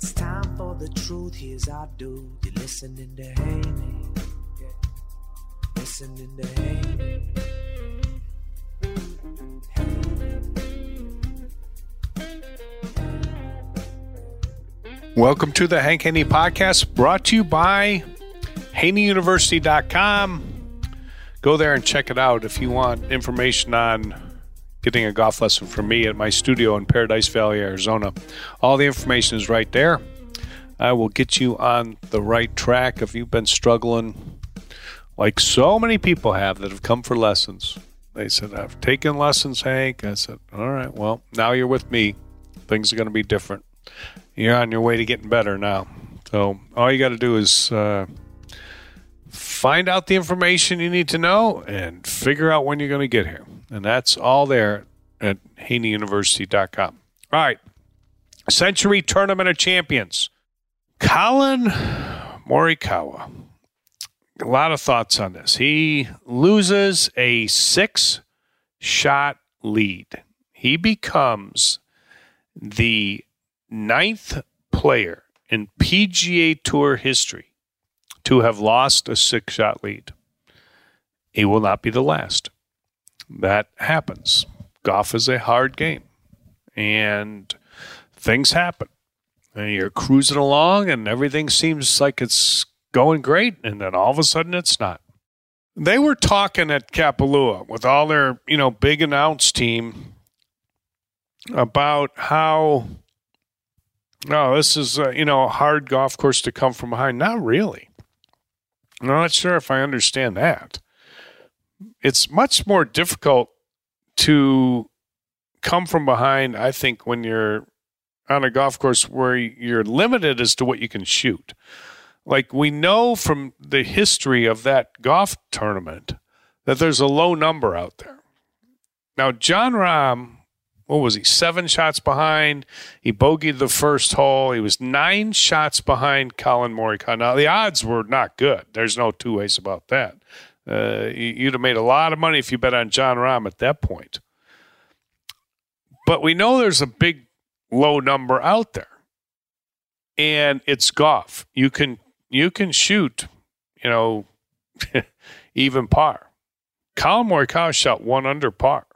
It's time for the truth. Here's our dude. You're listening to Haney. Listening to Haney. Welcome to the Hank Haney Podcast, brought to you by HaneyUniversity.com. Go there and check it out if you want information on getting a golf lesson from me at my studio in Paradise Valley, Arizona. All the information is right there. I will get you on the right track if you've been struggling, like so many people have that have come for lessons. They said, I've taken lessons, Hank. I said, All right, well, now you're with me. Things are going to be different. You're on your way to getting better now. So all you got to do is uh, find out the information you need to know and figure out when you're going to get here. And that's all there at HaneyUniversity.com. All right. Sentry Tournament of Champions. Collin Morikawa. A lot of thoughts on this. He loses a six shot lead. He becomes the ninth player in PGA Tour history to have lost a six shot lead. He will not be the last. That happens. Golf is a hard game, and things happen. And you're cruising along, and everything seems like it's going great, and then all of a sudden it's not. They were talking at Kapalua with all their, you know, big announced team about how no, this is uh, you know a hard golf course to come from behind. Not really. I'm not sure if I understand that. It's much more difficult to come from behind. I think when you're on a golf course where you're limited as to what you can shoot. Like we know from the history of that golf tournament that there's a low number out there. Now, Jon Rahm what was he? Seven shots behind. He bogeyed the first hole. He was nine shots behind Colin Morikawa. Now the odds were not good. There's no two ways about that. Uh, you'd have made a lot of money if you bet on Jon Rahm at that point. But we know there's a big low number out there, and it's golf. You can you can shoot, you know, even par. Collin Morikawa shot one under par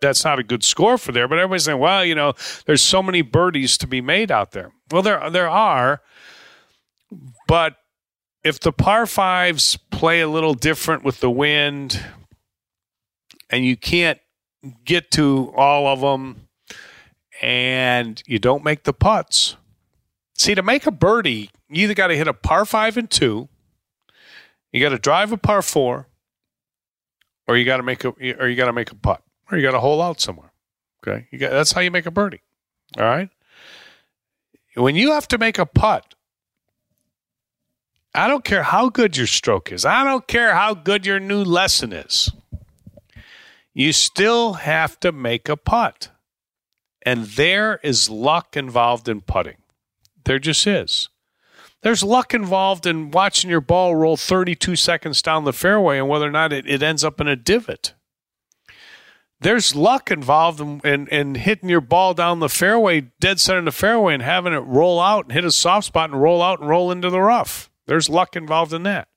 that's not a good score for there. But everybody's saying, well, you know, there's so many birdies to be made out there. Well, there there are, But if the par fives play a little different with the wind and you can't get to all of them and you don't make the putts, see, to make a birdie, you either got to hit a par five and two, you got to drive a par four, or you got to make a or you got to make a putt, or you got to hole out somewhere. Okay, you got that's how you make a birdie. All right. When you have to make a putt, I don't care how good your stroke is. I don't care how good your new lesson is. You still have to make a putt. And there is luck involved in putting. There just is. There's luck involved in watching your ball roll 32 seconds down the fairway and whether or not it, it ends up in a divot. There's luck involved in, in, in, hitting your ball down the fairway, dead center in the fairway, and having it roll out and hit a soft spot and roll out and roll into the rough. There's luck involved in that.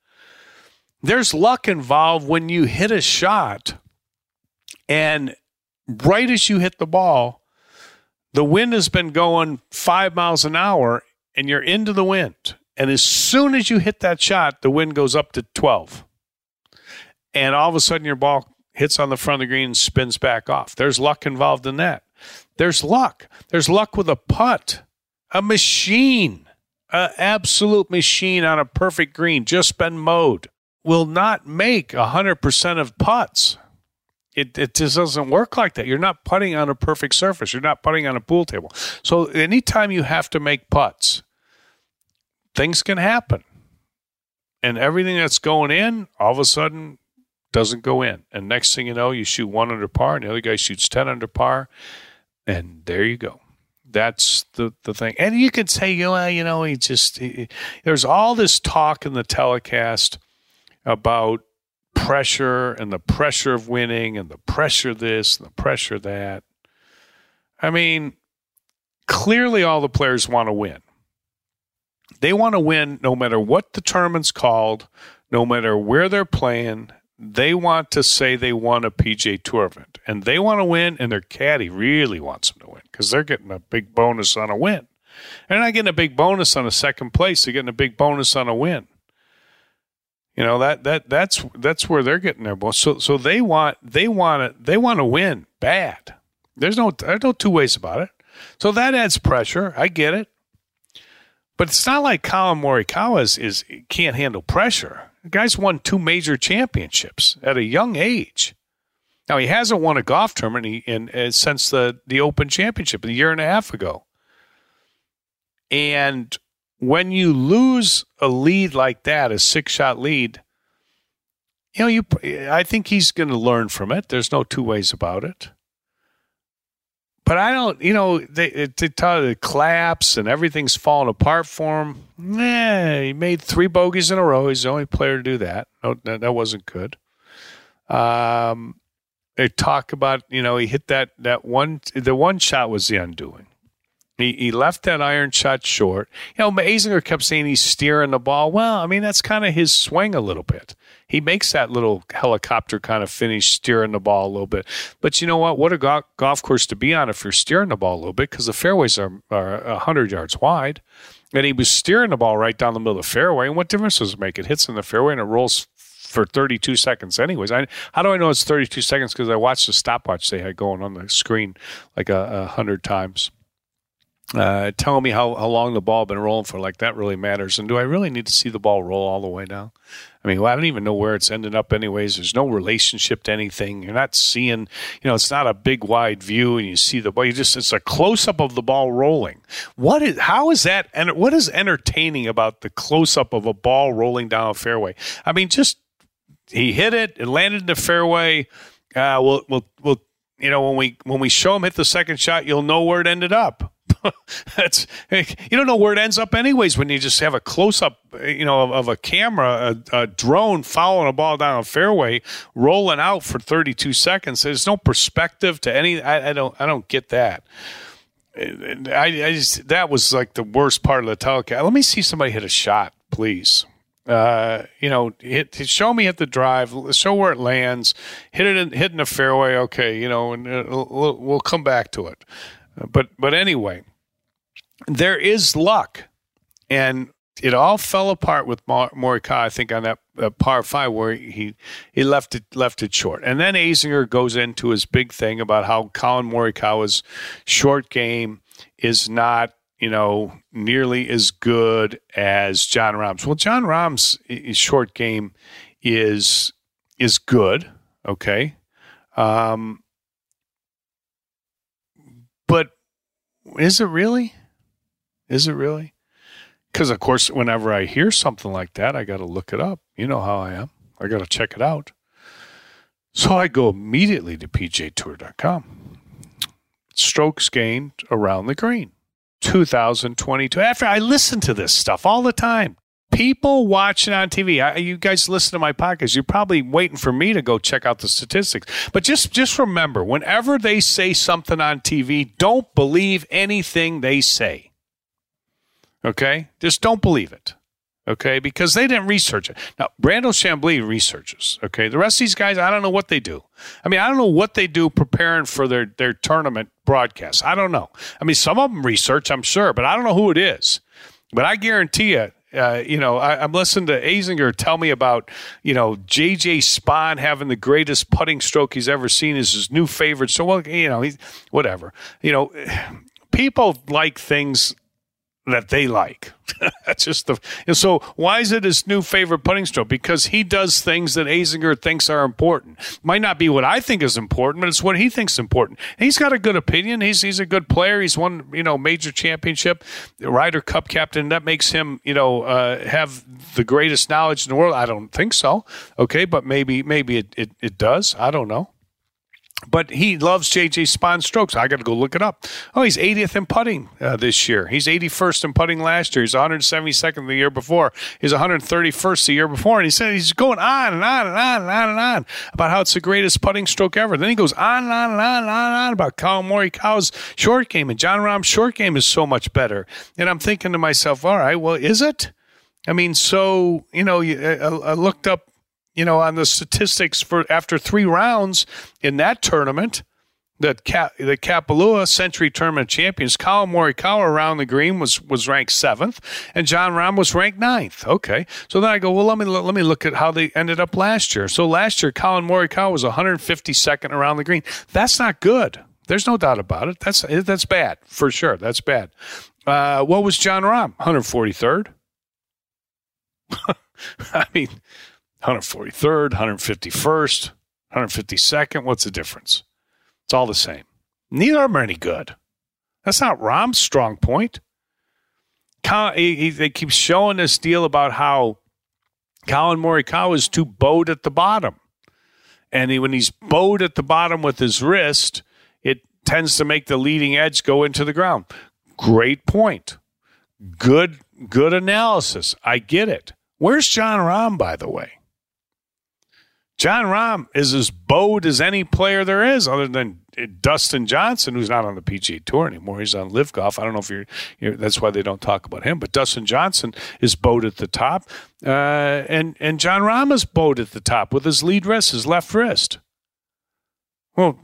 There's luck involved when you hit a shot and right as you hit the ball, the wind has been going five miles an hour and you're into the wind. And as soon as you hit that shot, the wind goes up to 12. And all of a sudden, your ball hits on the front of the green and spins back off. There's luck involved in that. There's luck. There's luck with a putt, a machine, an absolute machine on a perfect green, just been mowed, will not make 100% of putts. It, it just doesn't work like that. You're not putting on a perfect surface. You're not putting on a pool table. So anytime you have to make putts, things can happen. And everything that's going in, all of a sudden, doesn't go in. And next thing you know, you shoot one under par, and the other guy shoots 10 under par. And there you go. That's the, the thing. And you could say, well, you know, he just, he, there's all this talk in the telecast about pressure and the pressure of winning and the pressure this and the pressure that. I mean, clearly all the players want to win. They want to win no matter what the tournament's called, no matter where they're playing. They want to say they won a PGA Tour event, and they want to win, and their caddy really wants them to win because they're getting a big bonus on a win. They're not getting a big bonus on a second place; they're getting a big bonus on a win. You know that that that's that's where they're getting their bonus. So so they want they want to they want to win bad. There's no there's no two ways about it. So that adds pressure. I get it. But it's not like Collin Morikawa is, is can't handle pressure. The guy's won two major championships at a young age. Now he hasn't won a golf tournament in, in, since the the Open Championship a year and a half ago. And when you lose a lead like that, a six shot lead, you know, you I think he's going to learn from it. There's no two ways about it. But I don't, you know, they, they tell the claps and everything's falling apart for him. Nah, he made three bogeys in a row. He's the only player to do that. No, that, that wasn't good. Um, they talk about, you know, he hit that that one. The one shot was the undoing. He, he left that iron shot short. You know, Azinger kept saying he's steering the ball. Well, I mean, that's kind of his swing a little bit. He makes that little helicopter kind of finish steering the ball a little bit. But you know what? What a go- golf course to be on if you're steering the ball a little bit because the fairways are, are 100 yards wide. And he was steering the ball right down the middle of the fairway. And what difference does it make? It hits in the fairway and it rolls for 32 seconds anyways. I, how do I know it's 32 seconds? Because I watched the stopwatch they had going on the screen like a, a hundred times uh, telling me how, how long the ball been rolling for. Like that really matters. And do I really need to see the ball roll all the way down? I mean, well, I don't even know where it's ended up. Anyways, there's no relationship to anything. You're not seeing, you know, it's not a big wide view, and you see the ball. You just it's a close up of the ball rolling. What is how is that? And what is entertaining about the close up of a ball rolling down a fairway? I mean, just he hit it, it landed in the fairway. Uh, we'll we'll we'll you know when we when we show him hit the second shot, you'll know where it ended up. That's you don't know where it ends up anyways when you just have a close up, you know, of, of a camera, a, a, drone following a ball down a fairway, rolling out for 32 seconds. There's no perspective to any. I, I don't. I don't get that. I, I just that was like the worst part of the telecast. Let me see somebody hit a shot, please. Uh, you know, hit, show me hit the drive, show where it lands, hit it in, hit in the fairway. Okay, you know, and uh, we'll, we'll come back to it. But but anyway, there is luck. And it all fell apart with Morikawa. I think on that uh, par five where he he left it left it short, and then Azinger goes into his big thing about how Collin Morikawa's short game is not you know nearly as good as Jon Rahm's. Well, Jon Rahm's short game is is good, okay, um, but is it really? Is it really? Because, of course, whenever I hear something like that, I got to look it up. You know how I am. I got to check it out. So I go immediately to pgtour.com. Strokes gained around the green. 2022. After I listen to this stuff all the time, people watching on TV. I, you guys listen to my podcast. You're probably waiting for me to go check out the statistics. But just just remember, whenever they say something on TV, don't believe anything they say. Okay? Just don't believe it. Okay? Because they didn't research it. Now, Brandel Chamblee researches. Okay? The rest of these guys, I don't know what they do. I mean, I don't know what they do preparing for their, their tournament broadcasts. I don't know. I mean, some of them research, I'm sure, but I don't know who it is. But I guarantee you, uh, you know, I, am listening to Azinger tell me about, you know, JJ Spaun having the greatest putting stroke he's ever seen is his new favorite. So, well, you know, he's whatever. You know, people like things that they like. That's just the. And so, why is it his new favorite putting stroke? Because he does things that Azinger thinks are important. Might not be what I think is important, but it's what he thinks important. And he's got a good opinion. He's he's a good player. He's won you know major championship, Ryder Cup captain. That makes him you know uh, have the greatest knowledge in the world. I don't think so. Okay, but maybe maybe it it, it does. I don't know. But he loves JJ Spaun strokes. I got to go look it up. Oh, he's 80th in putting uh, this year. He's 81st in putting last year. He's 172nd the year before. He's 131st the year before. And he said he's going on and on and on and on and on about how it's the greatest putting stroke ever. Then he goes on and on and on and on, and on about Collin Morikawa's short game. And Jon Rahm's short game is so much better. And I'm thinking to myself, all right, well, is it? I mean, so, you know, I, I looked up you know, on the statistics for after three rounds in that tournament, the Cap, the Kapalua Sentry Tournament champions, Collin Morikawa around the green was was ranked seventh, and Jon Rahm was ranked ninth. Okay, so then I go, well, let me let me look at how they ended up last year. So last year, Collin Morikawa was 152nd around the green. That's not good. There's no doubt about it. That's that's bad for sure. That's bad. Uh, what was Jon Rahm? 143rd. I mean, 143rd, 151st, 152nd. What's the difference? It's all the same. Neither of them are any good. That's not Rahm's strong point. They keep showing this deal about how Collin Morikawa is too bowed at the bottom. And he, when he's bowed at the bottom with his wrist, it tends to make the leading edge go into the ground. Great point. Good, good analysis. I get it. Where's Jon Rahm, by the way? Jon Rahm is as bowed as any player there is, other than Dustin Johnson, who's not on the PGA Tour anymore. He's on LIV Golf. I don't know if you're, you're, that's why they don't talk about him. But Dustin Johnson is bowed at the top, uh, and and Jon Rahm is bowed at the top with his lead wrist, his left wrist. Well,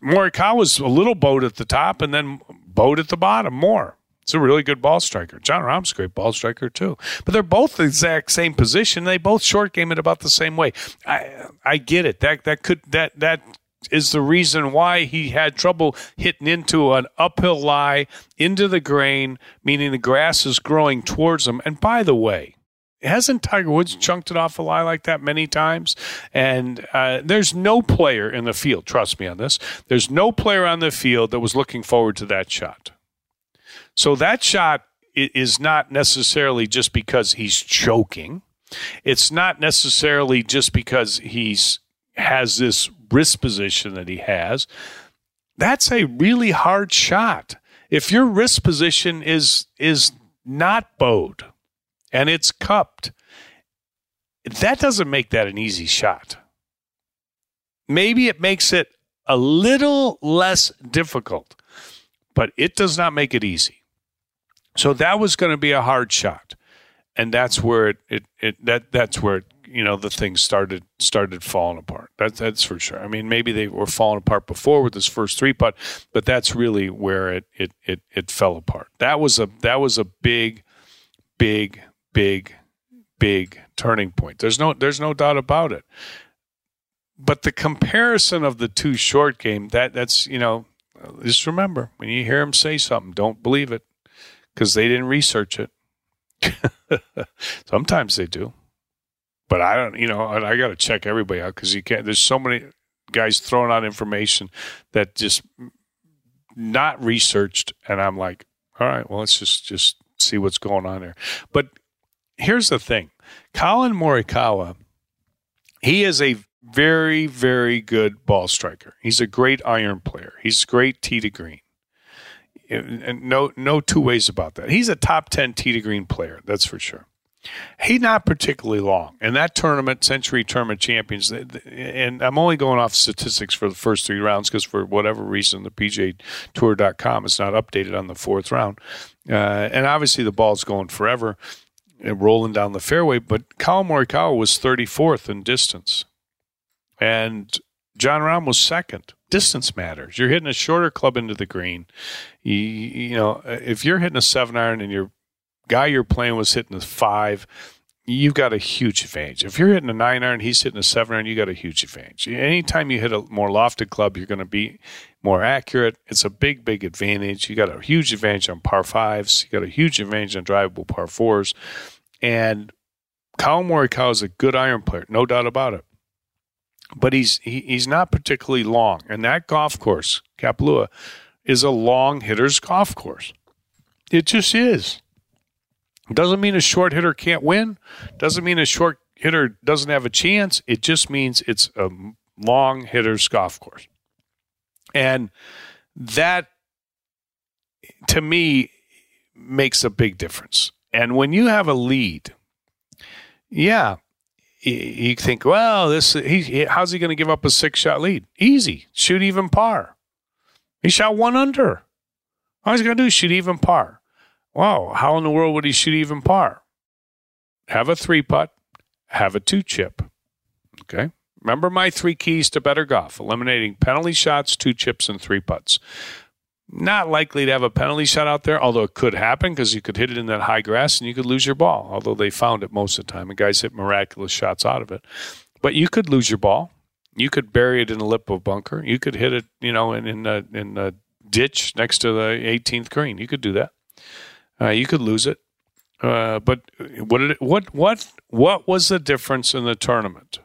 Morikawa was a little bowed at the top, and then bowed at the bottom more. It's a really good ball striker. Jon Rahm's a great ball striker too. But they're both the exact same position. They both short game it about the same way. I I get it. That that could that that is the reason why he had trouble hitting into an uphill lie into the grain, meaning the grass is growing towards him. And by the way, hasn't Tiger Woods chunked it off a lie like that many times? And uh, there's no player in the field, trust me on this, there's no player on the field that was looking forward to that shot. So that shot is not necessarily just because he's choking. It's not necessarily just because he's has this wrist position that he has. That's a really hard shot. If your wrist position is is not bowed and it's cupped, that doesn't make that an easy shot. Maybe it makes it a little less difficult, but it does not make it easy. So that was going to be a hard shot, and that's where it, it, it that that's where it, you know the thing started started falling apart. That's that's for sure. I mean, maybe they were falling apart before with this first three putt, but that's really where it it it it fell apart. That was a that was a big, big big, big turning point. There's no there's no doubt about it. But the comparison of the two short game, that that's you know, just remember when you hear him say something, don't believe it because they didn't research it. Sometimes they do, but I don't. You know, I, I got to check everybody out because you can't. There's so many guys throwing out information that just not researched, and I'm like, all right, well, let's just just see what's going on there. But here's the thing, Collin Morikawa, he is a very very good ball striker. He's a great iron player. He's great tee to green and no no two ways about that. He's a top ten tee to green player, that's for sure. He's not particularly long. And that tournament, Sentry Tournament Champions, and I'm only going off statistics for the first three rounds because for whatever reason, the PGA Tour.com is not updated on the fourth round. Uh, and obviously, the ball's going forever, uh, rolling down the fairway. But Collin Morikawa was 34th in distance, and Jon Rahm was second distance matters. You're hitting a shorter club into the green. You, you know, if you're hitting a seven iron and your guy you're playing was hitting a five, you've got a huge advantage. If you're hitting a nine iron, he's hitting a seven iron, you got a huge advantage. Anytime you hit a more lofted club, you're going to be more accurate. It's a big, big advantage. You got a huge advantage on par fives. You got a huge advantage on drivable par fours. And Collin Morikawa is a good iron player, no doubt about it but he's he, he's not particularly long. And that golf course, Kapalua, is a long hitter's golf course. It just is. Doesn't mean a short hitter can't win. Doesn't mean a short hitter doesn't have a chance. It just means it's a long hitter's golf course. And that, to me, makes a big difference. And when you have a lead, yeah, you think, well, this he, how's he going to give up a six shot lead? Easy, shoot even par. He shot one under. All he's going to do is shoot even par. Wow, how in the world would he shoot even par? Have a three putt, have a two chip. Okay. Remember my three keys to better golf eliminating penalty shots, two chips, and three putts not likely to have a penalty shot out there, although it could happen because you could hit it in that high grass and you could lose your ball. Although they found it most of the time, and guys hit miraculous shots out of it. But you could lose your ball. You could bury it in the lip of a bunker. You could hit it, you know, in in the, in the ditch next to the 18th green. You could do that. Uh, you could lose it. Uh, but what it, what what what was the difference in the tournament?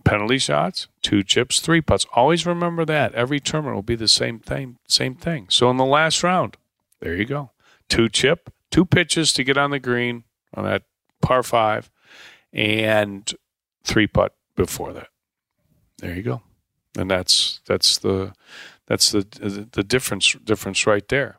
Penalty shots, two chips, three putts. Always remember that. Every tournament will be the same thing. Same thing. So in the last round, there you go. Two chip, two pitches to get on the green on that par five, and three putt before that. There you go. And that's that's the that's the the difference difference right there.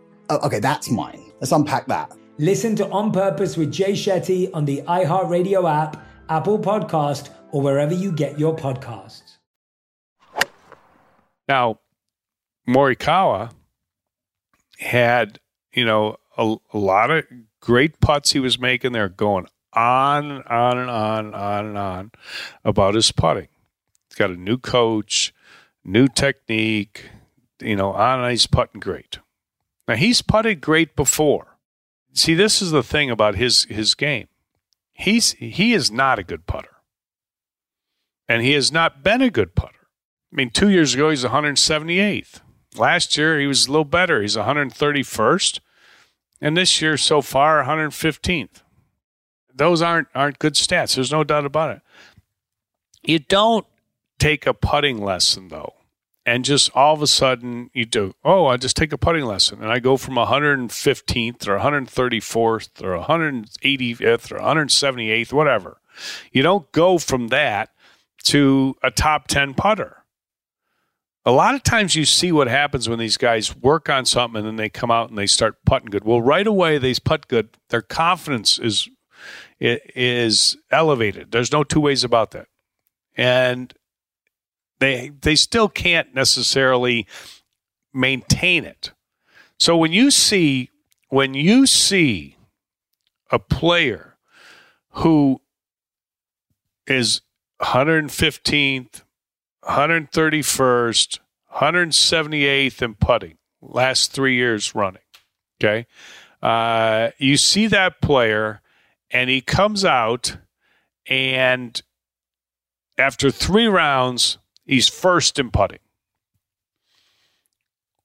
Oh, okay, that's mine. Let's unpack that. Listen to On Purpose with Jay Shetty on the iHeartRadio app, Apple Podcast, or wherever you get your podcasts. Now, Morikawa had you know, a, a lot of great putts he was making there, going on and on and on, on and on about his putting. He's got a new coach, new technique, you know, on and he's putting great. Now he's putted great before. See, this is the thing about his his game. He's he is not a good putter. And he has not been a good putter. I mean, two years ago he's 178th. Last year he was a little better. He's 131st, and this year so far 115th. Those aren't aren't good stats. There's no doubt about it. You don't take a putting lesson though, and just all of a sudden you do. Oh, I just take a putting lesson, and I go from 115th or 134th or 185th or 178th, whatever. You don't go from that to a top 10 putter a lot of times you see what happens when these guys work on something and then they come out and they start putting good. Well, right away they putt good. Their confidence is is elevated. There's no two ways about that, and they they still can't necessarily maintain it. So when you see when you see a player who is 115th 131st, 178th in putting last three years running. Okay. Uh, you see that player, and he comes out, and after three rounds, he's first in putting.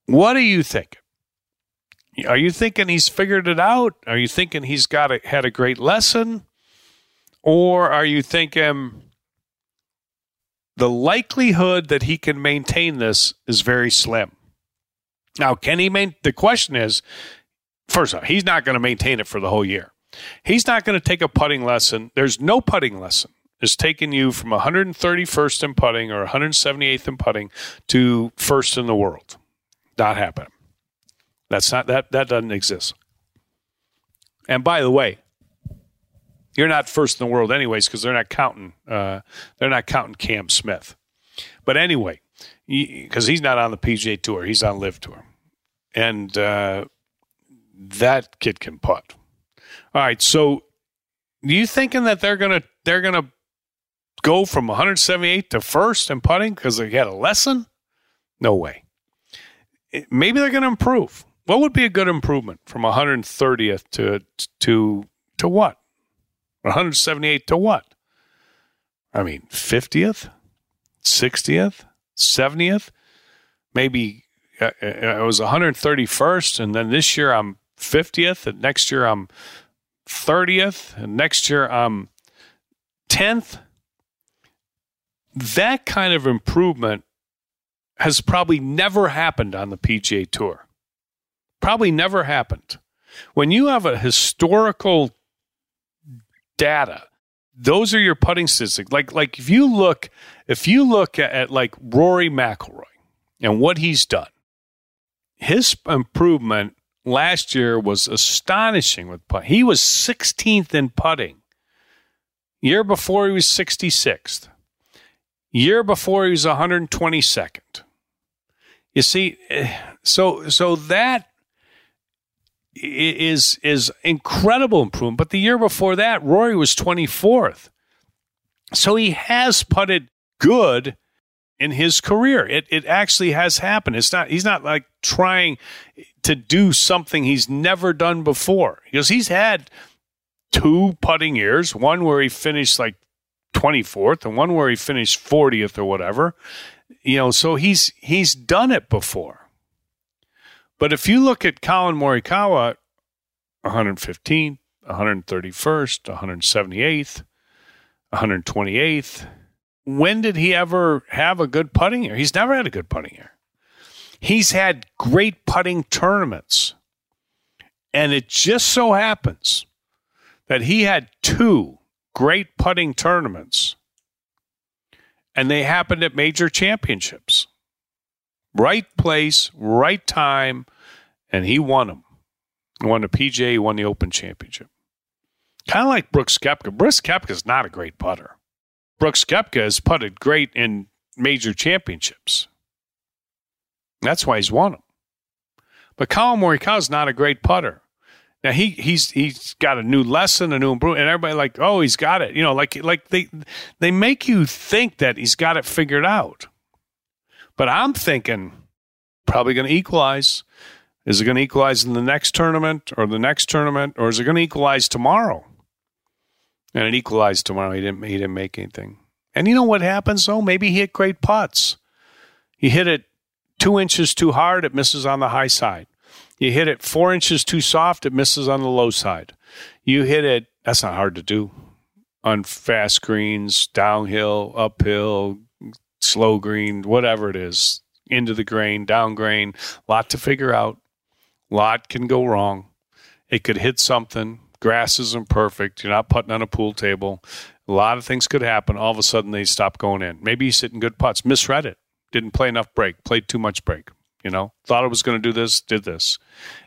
What are you thinking? Are you thinking he's figured it out? Are you thinking he's got a, had a great lesson? Or are you thinking the likelihood that he can maintain this is very slim. Now, can he maintain? The question is, first off, he's not going to maintain it for the whole year. He's not going to take a putting lesson. There's no putting lesson. It's taken you from 131st in putting or 178th in putting to first in the world. Not happening. That's not that that doesn't exist. And by the way, you're not first in the world, anyways, because they're not counting. Uh, they're not counting Cam Smith. But anyway, because he, he's not on the PGA Tour, he's on LIV Tour, and uh, that kid can putt. All right, so you thinking that they're gonna they're gonna go from 178 to first in putting because they had a lesson? No way. It, maybe they're going to improve. What would be a good improvement from 130th to to to what? 178 to what? I mean, 50th, 60th, 70th, maybe uh, uh, I was 131st, and then this year I'm 50th, and next year I'm 30th, and next year I'm 10th. That kind of improvement has probably never happened on the PGA Tour. Probably never happened. When you have a historical data. Those are your putting statistics. Like like if you look if you look at, at like Rory McIlroy and what he's done, his improvement last year was astonishing with putting. He was 16th in putting Year before he was 66th. Year before he was 122nd. You see, eh, so so that is is incredible improvement. But the year before that, Rory was 24th. So he has putted good in his career. It it actually has happened. It's not he's not like trying to do something he's never done before. Because he's had two putting years, one where he finished like 24th and one where he finished 40th or whatever. You know, so he's he's done it before. But if you look at Collin Morikawa, 115th, 131st, 178th, 128th, when did he ever have a good putting year? He's never had a good putting year. He's had great putting tournaments. And it just so happens that he had two great putting tournaments, and they happened at major championships. Right place, right time, and he won them. He won the PGA, he won the Open Championship. Kind of like Brooks Koepka. Brooks Koepka is not a great putter. Brooks Koepka has putted great in major championships. That's why he's won them. But Collin Morikawa is not a great putter. Now he he's he's got a new lesson, a new improvement, and everybody like, oh, he's got it. You know, like like they they make you think that he's got it figured out. But I'm thinking probably going to equalize. Is it going to equalize in the next tournament or the next tournament, or is it going to equalize tomorrow? And it equalized tomorrow. He didn't he didn't make anything. And you know what happens though? Maybe he hit great putts. He hit it two inches too hard, it misses on the high side. You hit it four inches too soft, it misses on the low side. You hit it, that's not hard to do on fast greens, downhill, uphill, slow green, whatever it is, into the grain, down grain, lot to figure out. Lot can go wrong. It could hit something. Grass isn't perfect. You're not putting on a pool table. A lot of things could happen. All of a sudden, they stop going in. Maybe he's hitting good putts. Misread it didn't play enough break, played too much break. You know, thought I was going to do this, did this,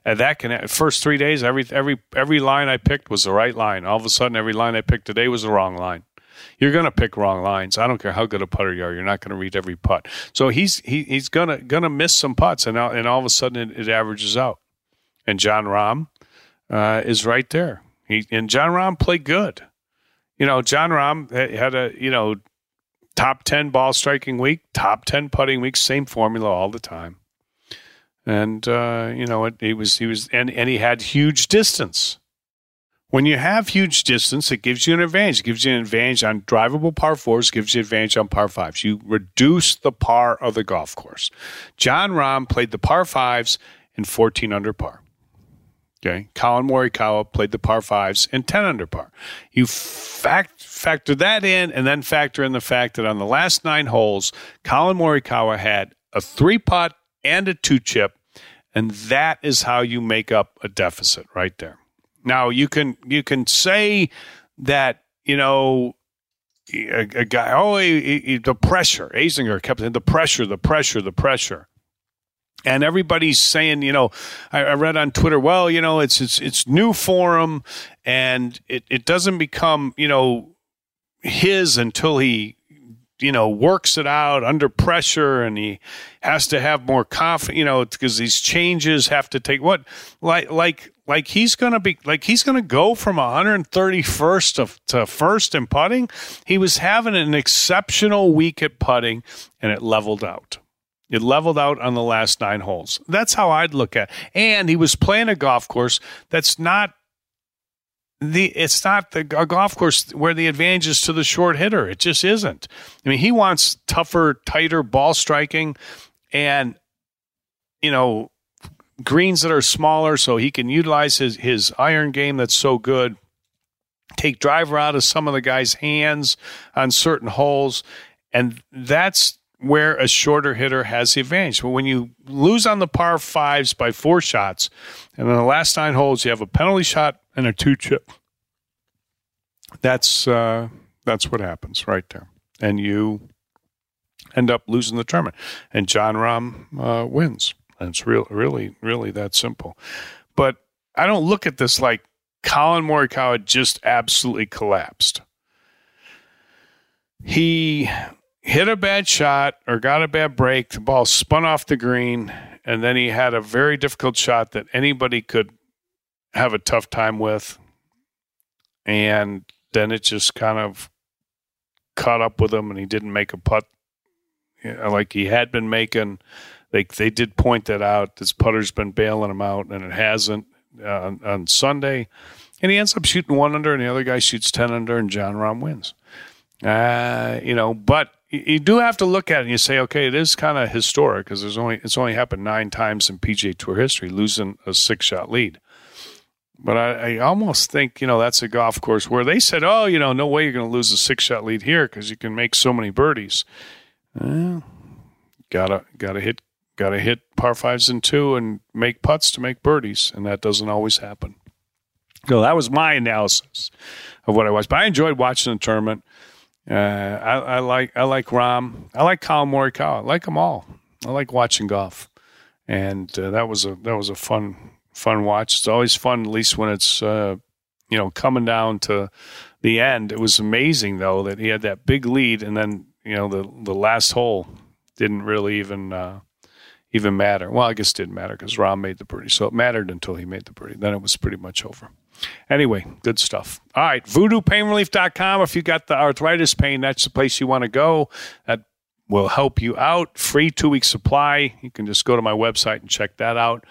and that can first three days every every every line I picked was the right line. All of a sudden, every line I picked today was the wrong line. You're going to pick wrong lines. I don't care how good a putter you are. You're not going to read every putt. So he's he, he's gonna gonna miss some putts, and and all of a sudden it, it averages out. And Jon Rahm uh, is right there. He and Jon Rahm played good. You know, Jon Rahm had a you know top 10 ball striking week, top 10 putting week, same formula all the time. And, uh, you know, it, he was, he was, and, and he had huge distance. When you have huge distance, it gives you an advantage. It gives you an advantage on drivable par fours, gives you an advantage on par fives. You reduce the par of the golf course. jon Rahm played the par fives in 14 under par. Okay. Collin Morikawa played the par fives in 10 under par. You fact, factor that in and then factor in the fact that on the last nine holes, collin Morikawa had a three putt and a two chip. And that is how you make up a deficit right there. Now you can, you can say that, you know, a, a guy, oh, he, he, the pressure. Azinger kept the pressure, the pressure, the pressure and everybody's saying, you know, I, I, read on Twitter, well, you know, it's it's it's new for him, and it it doesn't become, you know, his until he, you know, works it out under pressure, and he has to have more confidence, you know, because these changes have to take what, like like like he's gonna be like he's gonna go from 131st to, to first in putting. He was having an exceptional week at putting, and it leveled out. It leveled out on the last nine holes. That's how I'd look at. It. And he was playing a golf course that's not the it's not the a golf course where the advantage is to the short hitter. It just isn't. I mean, he wants tougher, tighter ball striking, and you know greens that are smaller, so he can utilize his his iron game that's so good. Take driver out of some of the guys' hands on certain holes, and that's where a shorter hitter has the advantage. But when you lose on the par fives by four shots, and then the last nine holes you have a penalty shot and a two chip, that's uh, that's what happens right there, and you end up losing the tournament. And Jon Rahm uh, wins, and it's real, really, really that simple. But I don't look at this like Collin Morikawa just absolutely collapsed. he hit a bad shot or got a bad break. The ball spun off the green, and then he had a very difficult shot that anybody could have a tough time with. And then it just kind of caught up with him, and he didn't make a putt like he had been making. They they did point that out. This putter's been bailing him out, and it hasn't uh, on, on Sunday. And he ends up shooting one under, and the other guy shoots ten under, and Jon Rahm wins. Uh, you know, but you do have to look at it and you say, okay, it is kind of historic because there's only it's only happened nine times in PGA Tour history, losing a six shot lead. But I, I, almost think you know that's a golf course where they said, oh, you know, no way you're going to lose a six shot lead here because you can make so many birdies. Uh, gotta gotta hit gotta hit par fives and two and make putts to make birdies, and that doesn't always happen. So that was my analysis of what I watched. But I enjoyed watching the tournament. Uh, I, I, like I like Rahm. I like Collin Morikawa. I like them all. I like watching golf, and uh, that was a that was a fun fun watch. It's always fun, at least when it's uh, you know coming down to the end. It was amazing though that he had that big lead, and then you know the the last hole didn't really even uh, even matter. Well, I guess it didn't matter because Rahm made the birdie, so it mattered until he made the birdie. Then it was pretty much over. Anyway, good stuff. All right, voodoopainrelief.com. If you got the arthritis pain, that's the place you want to go. That will help you out. Free two week supply. You can just go to my website and check that out.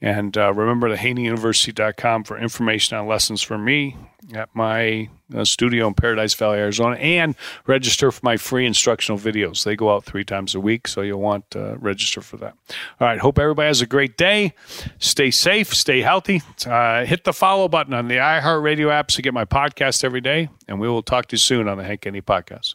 And uh, remember the HaneyUniversity.com for information on lessons from me at my uh, studio in Paradise Valley, Arizona, and register for my free instructional videos. They go out three times a week, so you'll want to register for that. All right, hope everybody has a great day. Stay safe, stay healthy. Uh, hit the follow button on the iHeartRadio app to get my podcast every day, and we will talk to you soon on the Hank Haney Podcast.